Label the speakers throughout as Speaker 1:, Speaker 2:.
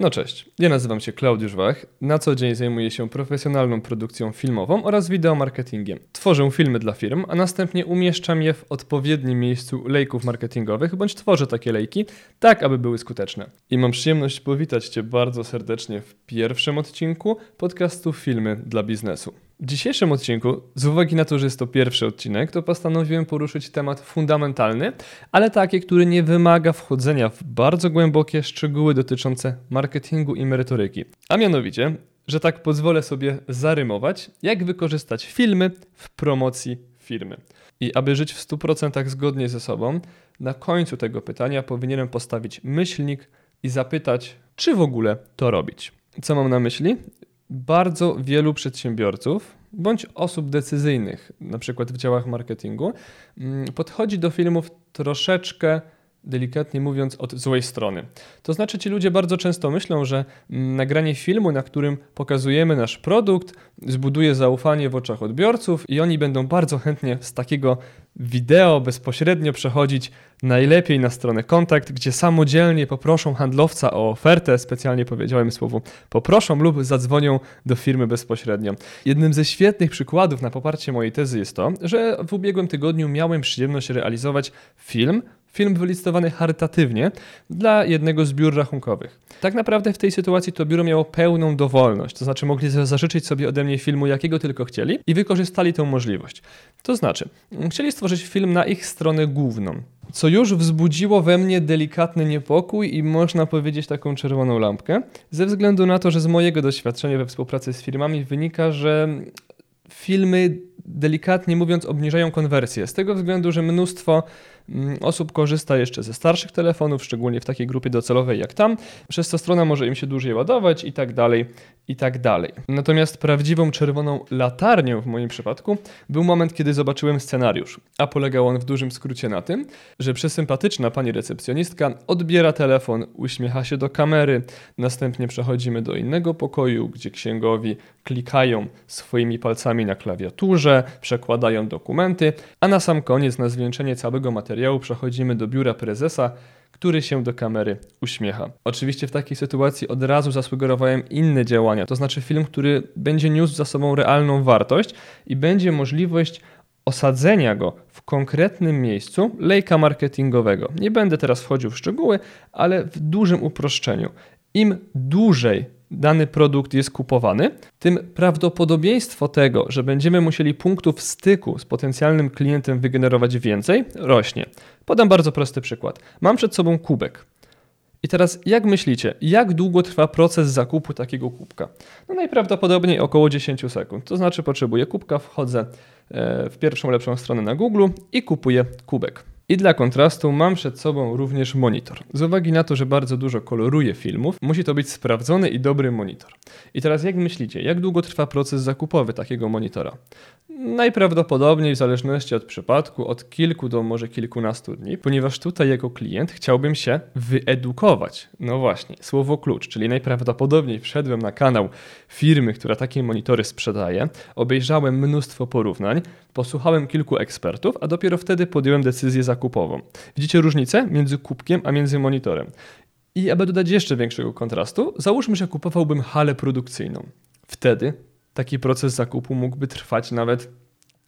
Speaker 1: No cześć, ja nazywam się Klaudiusz Wach. Na co dzień zajmuję się profesjonalną produkcją filmową oraz wideomarketingiem. Tworzę filmy dla firm, a następnie umieszczam je w odpowiednim miejscu lejków marketingowych, bądź tworzę takie lejki, tak aby były skuteczne. I mam przyjemność powitać Cię bardzo serdecznie w pierwszym odcinku podcastu Filmy dla biznesu. W dzisiejszym odcinku, z uwagi na to, że jest to pierwszy odcinek, to postanowiłem poruszyć temat fundamentalny, ale taki, który nie wymaga wchodzenia w bardzo głębokie szczegóły dotyczące marketingu i merytoryki. A mianowicie, że tak pozwolę sobie zarymować, jak wykorzystać filmy w promocji firmy. I aby żyć w 100% zgodnie ze sobą, na końcu tego pytania powinienem postawić myślnik i zapytać, czy w ogóle to robić. Co mam na myśli? Bardzo wielu przedsiębiorców bądź osób decyzyjnych, na przykład w działach marketingu, mm, podchodzi do filmów troszeczkę delikatnie mówiąc, od złej strony. To znaczy, ci ludzie bardzo często myślą, że mm, nagranie filmu, na którym pokazujemy nasz produkt, zbuduje zaufanie w oczach odbiorców i oni będą bardzo chętnie z takiego wideo bezpośrednio przechodzić najlepiej na stronę kontakt, gdzie samodzielnie poproszą handlowca o ofertę, specjalnie powiedziałem słowo poproszą lub zadzwonią do firmy bezpośrednio. Jednym ze świetnych przykładów na poparcie mojej tezy jest to, że w ubiegłym tygodniu miałem przyjemność realizować film film wylicytowany charytatywnie dla jednego z biur rachunkowych. Tak naprawdę w tej sytuacji to biuro miało pełną dowolność, to znaczy mogli zażyczyć sobie ode mnie filmu jakiego tylko chcieli i wykorzystali tę możliwość. To znaczy, chcieli stworzyć film na ich stronę główną, co już wzbudziło we mnie delikatny niepokój i można powiedzieć taką czerwoną lampkę, ze względu na to, że z mojego doświadczenia we współpracy z firmami wynika, że filmy delikatnie mówiąc obniżają konwersję, z tego względu, że mnóstwo osób korzysta jeszcze ze starszych telefonów, szczególnie w takiej grupie docelowej jak tam, przez co strona może im się dłużej ładować i tak dalej, i tak dalej. Natomiast prawdziwą czerwoną latarnią w moim przypadku był moment, kiedy zobaczyłem scenariusz, a polegał on w dużym skrócie na tym, że przesympatyczna pani recepcjonistka odbiera telefon, uśmiecha się do kamery, następnie przechodzimy do innego pokoju, gdzie księgowi klikają swoimi palcami na klawiaturze, przekładają dokumenty, a na sam koniec na zwieńczenie całego materiału materiału przechodzimy do biura prezesa, który się do kamery uśmiecha. Oczywiście w takiej sytuacji od razu zasugerowałem inne działania, to znaczy film, który będzie niósł za sobą realną wartość i będzie możliwość osadzenia go w konkretnym miejscu lejka marketingowego. Nie będę teraz wchodził w szczegóły, ale w dużym uproszczeniu. Im dłużej dany produkt jest kupowany, tym prawdopodobieństwo tego, że będziemy musieli punktów styku z potencjalnym klientem wygenerować więcej, rośnie. Podam bardzo prosty przykład. Mam przed sobą kubek. I teraz jak myślicie, jak długo trwa proces zakupu takiego kubka? No najprawdopodobniej około 10 sekund. To znaczy potrzebuję kubka, wchodzę e, w pierwszą lepszą stronę na Google i kupuję kubek. I dla kontrastu mam przed sobą również monitor. Z uwagi na to, że bardzo dużo koloruję filmów, musi to być sprawdzony i dobry monitor. I teraz jak myślicie, jak długo trwa proces zakupowy takiego monitora? Najprawdopodobniej w zależności od przypadku od kilku do może kilkunastu dni, ponieważ tutaj jako klient chciałbym się wyedukować. No właśnie, słowo klucz, czyli najprawdopodobniej wszedłem na kanał firmy, która takie monitory sprzedaje, obejrzałem mnóstwo porównań, posłuchałem kilku ekspertów, a dopiero wtedy podjąłem decyzję zakupową. Widzicie różnicę między kubkiem a między monitorem? I aby dodać jeszcze większego kontrastu, załóżmy, że kupowałbym halę produkcyjną. Wtedy taki proces zakupu mógłby trwać nawet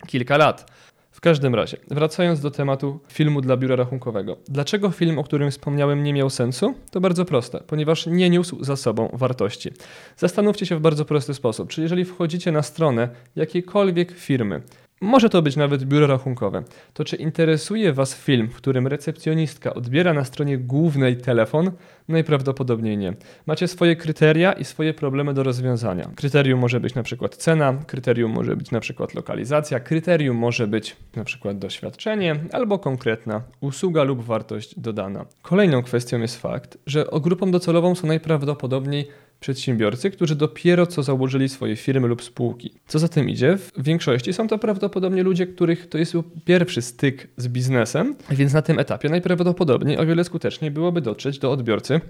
Speaker 1: kilka lat. W każdym razie, wracając do tematu filmu dla biura rachunkowego. Dlaczego film, o którym wspomniałem, nie miał sensu? To bardzo proste, ponieważ nie niósł za sobą wartości. Zastanówcie się w bardzo prosty sposób. Czy jeżeli wchodzicie na stronę jakiejkolwiek firmy, może to być nawet biuro rachunkowe. To czy interesuje Was film, w którym recepcjonistka odbiera na stronie głównej telefon? Najprawdopodobniej nie. Macie swoje kryteria i swoje problemy do rozwiązania. Kryterium może być na przykład cena, kryterium może być na przykład lokalizacja, kryterium może być na przykład doświadczenie albo konkretna usługa lub wartość dodana. Kolejną kwestią jest fakt, że grupą docelową są najprawdopodobniej przedsiębiorcy, którzy dopiero co założyli swoje firmy lub spółki. Co za tym idzie, w większości są to prawdopodobnie ludzie, których to jest pierwszy styk z biznesem, więc na tym etapie najprawdopodobniej o wiele skuteczniej byłoby dotrzeć do odbiorcy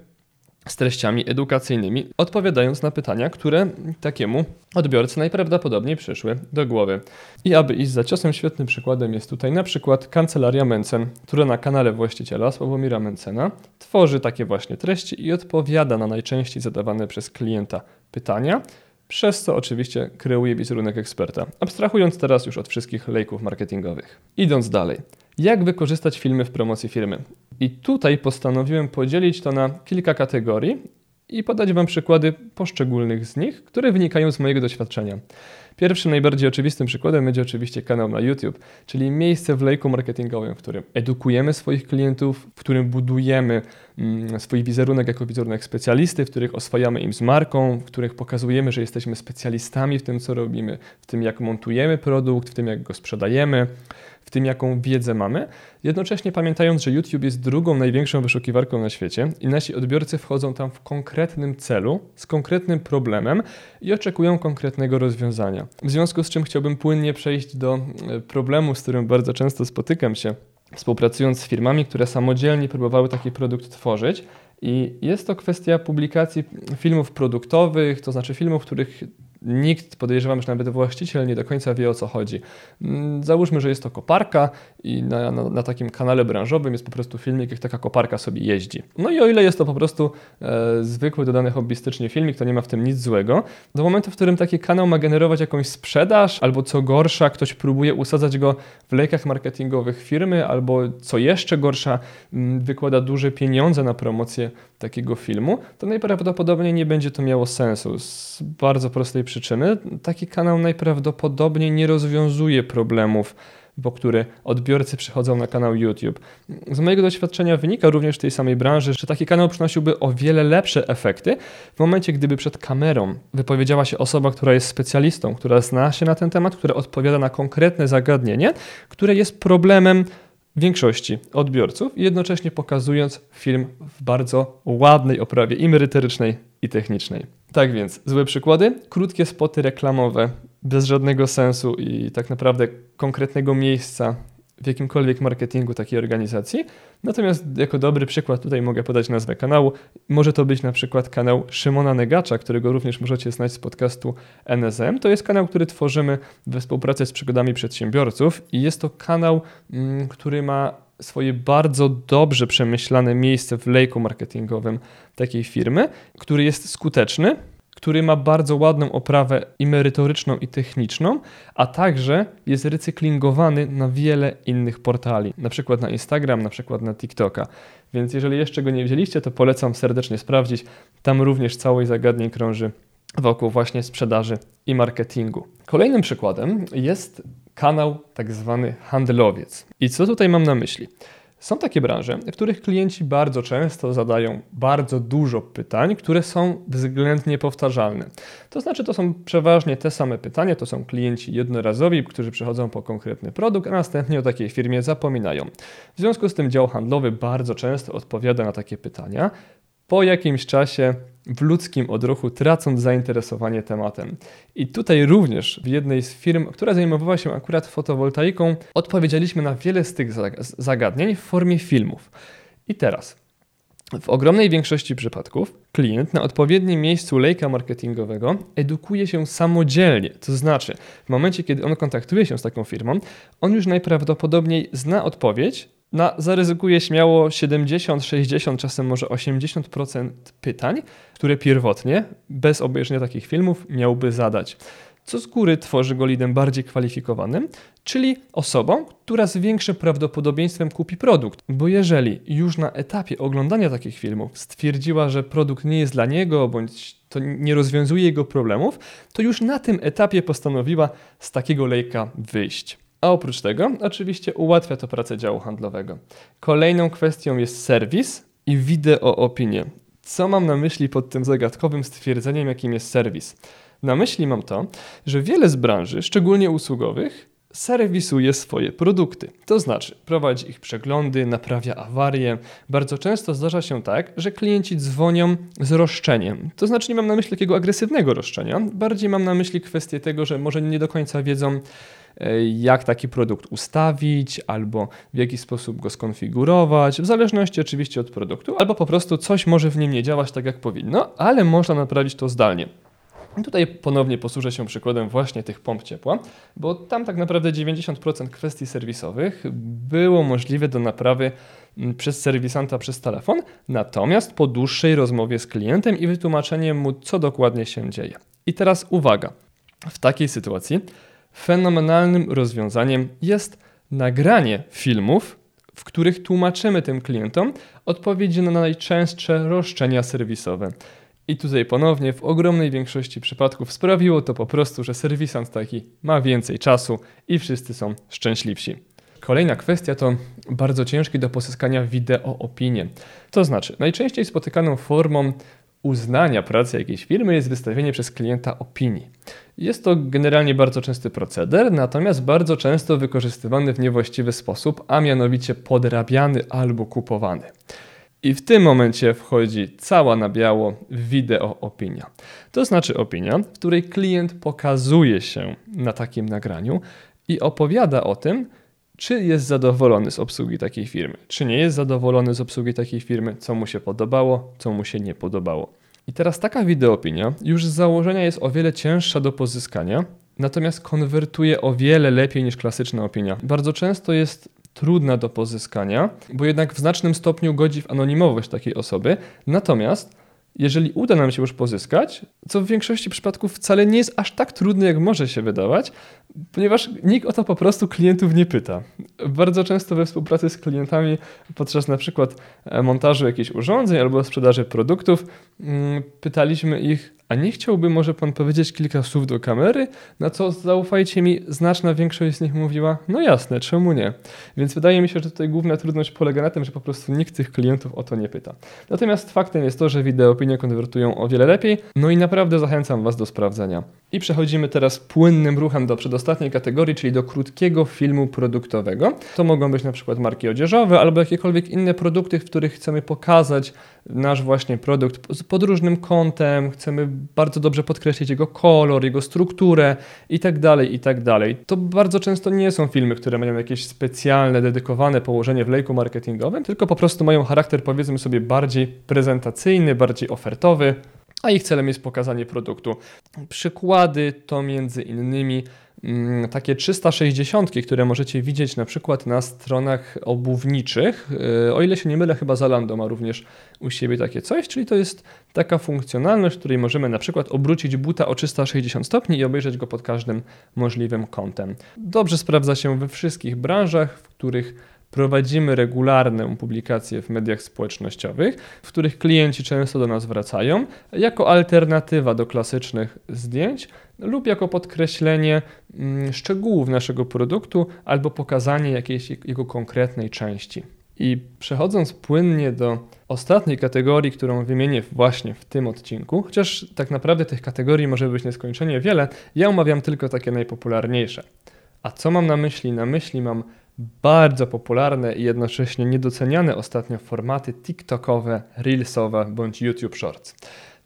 Speaker 1: z treściami edukacyjnymi, odpowiadając na pytania, które takiemu odbiorcy najprawdopodobniej przyszły do głowy. I aby iść za ciosem, świetnym przykładem jest tutaj na przykład Kancelaria Mencen, która na kanale właściciela Sławomira Mencena tworzy takie właśnie treści i odpowiada na najczęściej zadawane przez klienta pytania, przez co oczywiście kreuje wizerunek eksperta, abstrahując teraz już od wszystkich lejków marketingowych. Idąc dalej, jak wykorzystać filmy w promocji firmy? I tutaj postanowiłem podzielić to na kilka kategorii i podać Wam przykłady poszczególnych z nich, które wynikają z mojego doświadczenia. Pierwszym, najbardziej oczywistym przykładem będzie oczywiście kanał na YouTube, czyli miejsce w lejku marketingowym, w którym edukujemy swoich klientów, w którym budujemy mm, swój wizerunek jako wizerunek specjalisty, w których oswajamy im z marką, w których pokazujemy, że jesteśmy specjalistami w tym, co robimy, w tym, jak montujemy produkt, w tym, jak go sprzedajemy tym, jaką wiedzę mamy, jednocześnie pamiętając, że YouTube jest drugą największą wyszukiwarką na świecie i nasi odbiorcy wchodzą tam w konkretnym celu, z konkretnym problemem i oczekują konkretnego rozwiązania. W związku z czym chciałbym płynnie przejść do e, problemu, z którym bardzo często spotykam się, współpracując z firmami, które samodzielnie próbowały taki produkt tworzyć. I jest to kwestia publikacji filmów produktowych, to znaczy filmów, w których nikt, podejrzewam, że nawet właściciel nie do końca wie o co chodzi. Mm, załóżmy, że jest to koparka i na, na, na, takim kanale branżowym jest po prostu filmik, jak taka koparka sobie jeździ. No i o ile jest to po prostu e, zwykły, dodany hobbystycznie filmik, to nie ma w tym nic złego. Do momentu, w którym taki kanał ma generować jakąś sprzedaż, albo co gorsza, ktoś próbuje usadzać go w lejkach marketingowych firmy, albo co jeszcze gorsza, mm, wykłada duże pieniądze na promocję takiego filmu, to najprawdopodobniej nie będzie to miało sensu. Z bardzo prostej przyczyny taki kanał najprawdopodobniej nie rozwiązuje problemów, po które odbiorcy przychodzą na kanał YouTube. Z mojego doświadczenia wynika również w tej samej branży, że taki kanał przynosiłby o wiele lepsze efekty w momencie, gdyby przed kamerą wypowiedziała się osoba, która jest specjalistą, która zna się na ten temat, która odpowiada na konkretne zagadnienie, które jest problemem większości odbiorców, jednocześnie pokazując film w bardzo ładnej oprawie i merytorycznej, i technicznej. Tak więc, złe przykłady, krótkie spoty reklamowe, bez żadnego sensu i tak naprawdę konkretnego miejsca w jakimkolwiek marketingu takiej organizacji. Natomiast jako dobry przykład tutaj mogę podać nazwę kanału. Może to być na przykład kanał Szymona Negacza, którego również możecie znać z podcastu NSM. To jest kanał, który tworzymy we współpracy z przygodami przedsiębiorców i jest to kanał, mm, który ma swoje bardzo dobrze przemyślane miejsce w lejku marketingowym takiej firmy, który jest skuteczny, który ma bardzo ładną oprawę i merytoryczną, i techniczną, a także jest recyklingowany na wiele innych portali, na przykład na Instagram, na przykład na TikToka. Więc jeżeli jeszcze go nie wzięliście, to polecam serdecznie sprawdzić. Tam również całość zagadnień krąży wokół właśnie sprzedaży i marketingu. Kolejnym przykładem jest kanał tak zwany handlowiec. I co tutaj mam na myśli? Są takie branże, w których klienci bardzo często zadają bardzo dużo pytań, które są względnie powtarzalne. To znaczy, to są przeważnie te same pytania, to są klienci jednorazowi, którzy przychodzą po konkretny produkt, a następnie o takiej firmie zapominają. W związku z tym dział handlowy bardzo często odpowiada na takie pytania. Po jakimś czasie w ludzkim odruchu, tracąc zainteresowanie tematem. I tutaj również w jednej z firm, która zajmowała się akurat fotowoltaiką, odpowiedzieliśmy na wiele z tych zagadnień w formie filmów. I teraz, w ogromnej większości przypadków klient na odpowiednim miejscu lejka marketingowego edukuje się samodzielnie. To znaczy, w momencie, kiedy on kontaktuje się z taką firmą, on już najprawdopodobniej zna odpowiedź, na, zaryzykuję śmiało 70, 60, czasem może 80% pytań, które pierwotnie, bez obejrzenia takich filmów, miałby zadać. Co z góry tworzy go lidem bardziej kwalifikowanym, czyli osobą, która z większym prawdopodobieństwem kupi produkt. Bo jeżeli już na etapie oglądania takich filmów stwierdziła, że produkt nie jest dla niego, bądź to nie rozwiązuje jego problemów, to już na tym etapie postanowiła z takiego lejka wyjść. A oprócz tego, oczywiście ułatwia to pracę działu handlowego. Kolejną kwestią jest serwis i wideo opinie. Co mam na myśli pod tym zagadkowym stwierdzeniem, jakim jest serwis? Na myśli mam to, że wiele z branży, szczególnie usługowych, serwisuje swoje produkty. To znaczy, prowadzi ich przeglądy, naprawia awarie. Bardzo często zdarza się tak, że klienci dzwonią z roszczeniem. To znaczy, nie mam na myśli takiego agresywnego roszczenia, bardziej mam na myśli kwestię tego, że może nie do końca wiedzą, jak taki produkt ustawić, albo w jaki sposób go skonfigurować, w zależności oczywiście od produktu, albo po prostu coś może w nim nie działać tak, jak powinno, ale można naprawić to zdalnie. I tutaj ponownie posłużę się przykładem właśnie tych pomp ciepła, bo tam tak naprawdę 90% kwestii serwisowych było możliwe do naprawy mm, przez serwisanta przez telefon, natomiast po dłuższej rozmowie z klientem i wytłumaczeniem mu, co dokładnie się dzieje. I teraz uwaga, w takiej sytuacji fenomenalnym rozwiązaniem jest nagranie filmów, w których tłumaczymy tym klientom odpowiedzi na najczęstsze roszczenia serwisowe. I tutaj ponownie w ogromnej większości przypadków sprawiło to po prostu, że serwisant taki ma więcej czasu i wszyscy są szczęśliwsi. Kolejna kwestia to bardzo ciężkie do pozyskania wideo opinie. To znaczy, najczęściej spotykaną formą uznania pracy jakiejś firmy jest wystawienie przez klienta opinii. Jest to generalnie bardzo częsty proceder, natomiast bardzo często wykorzystywany w niewłaściwy sposób, a mianowicie podrabiany albo kupowany. I w tym momencie wchodzi cała na biało wideo opinia. To znaczy opinia, w której klient pokazuje się na takim nagraniu i opowiada o tym, czy jest zadowolony z obsługi takiej firmy, czy nie jest zadowolony z obsługi takiej firmy, co mu się podobało, co mu się nie podobało. I teraz taka wideoopinia już z założenia jest o wiele cięższa do pozyskania, natomiast konwertuje o wiele lepiej niż klasyczna opinia. Bardzo często jest trudna do pozyskania, bo jednak w znacznym stopniu godzi w anonimowość takiej osoby. Natomiast jeżeli uda nam się już pozyskać, co w większości przypadków wcale nie jest aż tak trudne, jak może się wydawać, ponieważ nikt o to po prostu klientów nie pyta. Bardzo często we współpracy z klientami podczas na przykład e, montażu jakichś urządzeń albo sprzedaży produktów mm, pytaliśmy ich, a nie chciałby może pan powiedzieć kilka słów do kamery? Na co zaufajcie mi, znaczna większość z nich mówiła, no jasne, czemu nie? Więc wydaje mi się, że tutaj główna trudność polega na tym, że po prostu nikt tych klientów o to nie pyta. Natomiast faktem jest to, że wideo opinie konwertują o wiele lepiej, no i naprawdę zachęcam Was do sprawdzenia. I przechodzimy teraz płynnym ruchem do przedostatniej kategorii, czyli do krótkiego filmu produktowego. To mogą być na przykład marki odzieżowe albo jakiekolwiek inne produkty, w których chcemy pokazać nasz właśnie produkt pod różnym kątem, chcemy bardzo dobrze podkreślić jego kolor, jego strukturę i tak dalej, i tak. To bardzo często nie są filmy, które mają jakieś specjalne, dedykowane położenie w lejku marketingowym, tylko po prostu mają charakter powiedzmy sobie bardziej prezentacyjny, bardziej ofertowy a ich celem jest pokazanie produktu. Przykłady to między innymi mm, takie 360, które możecie widzieć na przykład na stronach obuwniczych. E, o ile się nie mylę, chyba Zalando ma również u siebie takie coś, czyli to jest taka funkcjonalność, w której możemy na przykład obrócić buta o 360 stopni i obejrzeć go pod każdym możliwym kątem. Dobrze sprawdza się we wszystkich branżach, w których Prowadzimy regularne publikacje w mediach społecznościowych, w których klienci często do nas wracają jako alternatywa do klasycznych zdjęć lub jako podkreślenie mm, szczegółów naszego produktu albo pokazanie jakiejś jego konkretnej części. I przechodząc płynnie do ostatniej kategorii, którą wymienię właśnie w tym odcinku, chociaż tak naprawdę tych kategorii może być nieskończenie wiele, ja omawiam tylko takie najpopularniejsze. A co mam na myśli? Na myśli mam bardzo popularne i jednocześnie niedoceniane ostatnio formaty TikTokowe, Reelsowe bądź YouTube Shorts.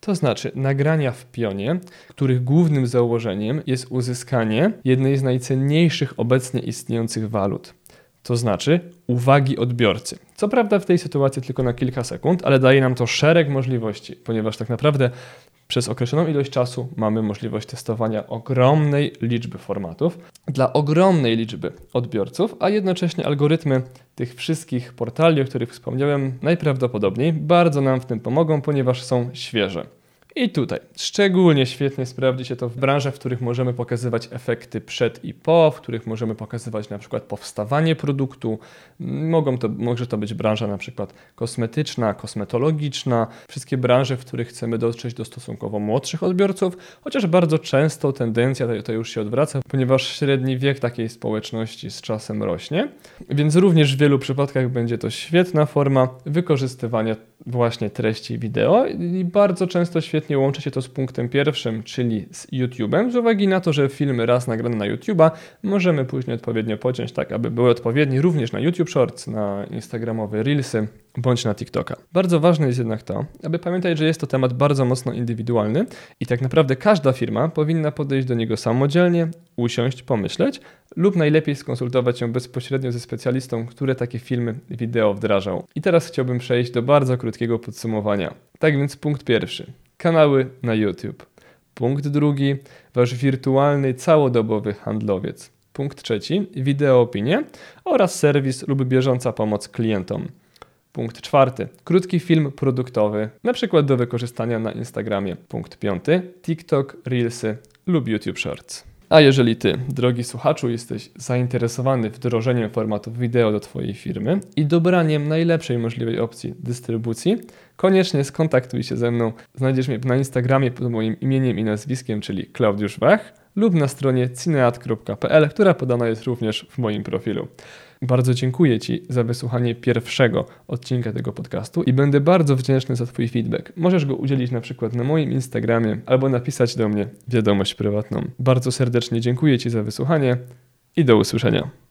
Speaker 1: To znaczy nagrania w pionie, których głównym założeniem jest uzyskanie jednej z najcenniejszych obecnie istniejących walut. To znaczy uwagi odbiorcy. Co prawda w tej sytuacji tylko na kilka sekund, ale daje nam to szereg możliwości, ponieważ tak naprawdę przez określoną ilość czasu mamy możliwość testowania ogromnej liczby formatów dla ogromnej liczby odbiorców, a jednocześnie algorytmy tych wszystkich portali, o których wspomniałem, najprawdopodobniej bardzo nam w tym pomogą, ponieważ są świeże. I tutaj. Szczególnie świetnie sprawdzi się to w branżach, w których możemy pokazywać efekty przed i po, w których możemy pokazywać na przykład powstawanie produktu. Mogą to, może to być branża na przykład kosmetyczna, kosmetologiczna, wszystkie branże, w których chcemy dotrzeć do stosunkowo młodszych odbiorców, chociaż bardzo często tendencja to, już się odwraca, ponieważ średni wiek takiej społeczności z czasem rośnie, więc również w wielu przypadkach będzie to świetna forma wykorzystywania właśnie treści wideo i bardzo często świetnie świetnie łączy się to z punktem pierwszym, czyli z YouTube'em, z uwagi na to, że filmy raz nagrane na YouTube'a możemy później odpowiednio pociąć tak, aby były odpowiednie również na YouTube Shorts, na Instagramowe Reelsy bądź na TikToka. Bardzo ważne jest jednak to, aby pamiętać, że jest to temat bardzo mocno indywidualny i tak naprawdę każda firma powinna podejść do niego samodzielnie, usiąść, pomyśleć lub najlepiej skonsultować się bezpośrednio ze specjalistą, który takie filmy wideo wdrażał. I teraz chciałbym przejść do bardzo krótkiego podsumowania. Tak więc punkt pierwszy. Kanały na YouTube. Punkt drugi. Wasz wirtualny, całodobowy handlowiec. Punkt trzeci. Wideo opinie oraz serwis lub bieżąca pomoc klientom. Punkt czwarty. Krótki film produktowy, na przykład do wykorzystania na Instagramie. Punkt piąty. TikTok, Reelsy lub YouTube Shorts. A jeżeli Ty, drogi słuchaczu, jesteś zainteresowany wdrożeniem formatów wideo do Twojej firmy i dobraniem najlepszej możliwej opcji dystrybucji, koniecznie skontaktuj się ze mną. Znajdziesz mnie na Instagramie pod moim imieniem i nazwiskiem, czyli Klaudiusz Wach lub na stronie cineat.pl, która podana jest również w moim profilu. Bardzo dziękuję Ci za wysłuchanie pierwszego odcinka tego podcastu i będę bardzo wdzięczny za Twój feedback. Możesz go udzielić na przykład na moim Instagramie albo napisać do mnie wiadomość prywatną. Bardzo serdecznie dziękuję Ci za wysłuchanie i do usłyszenia.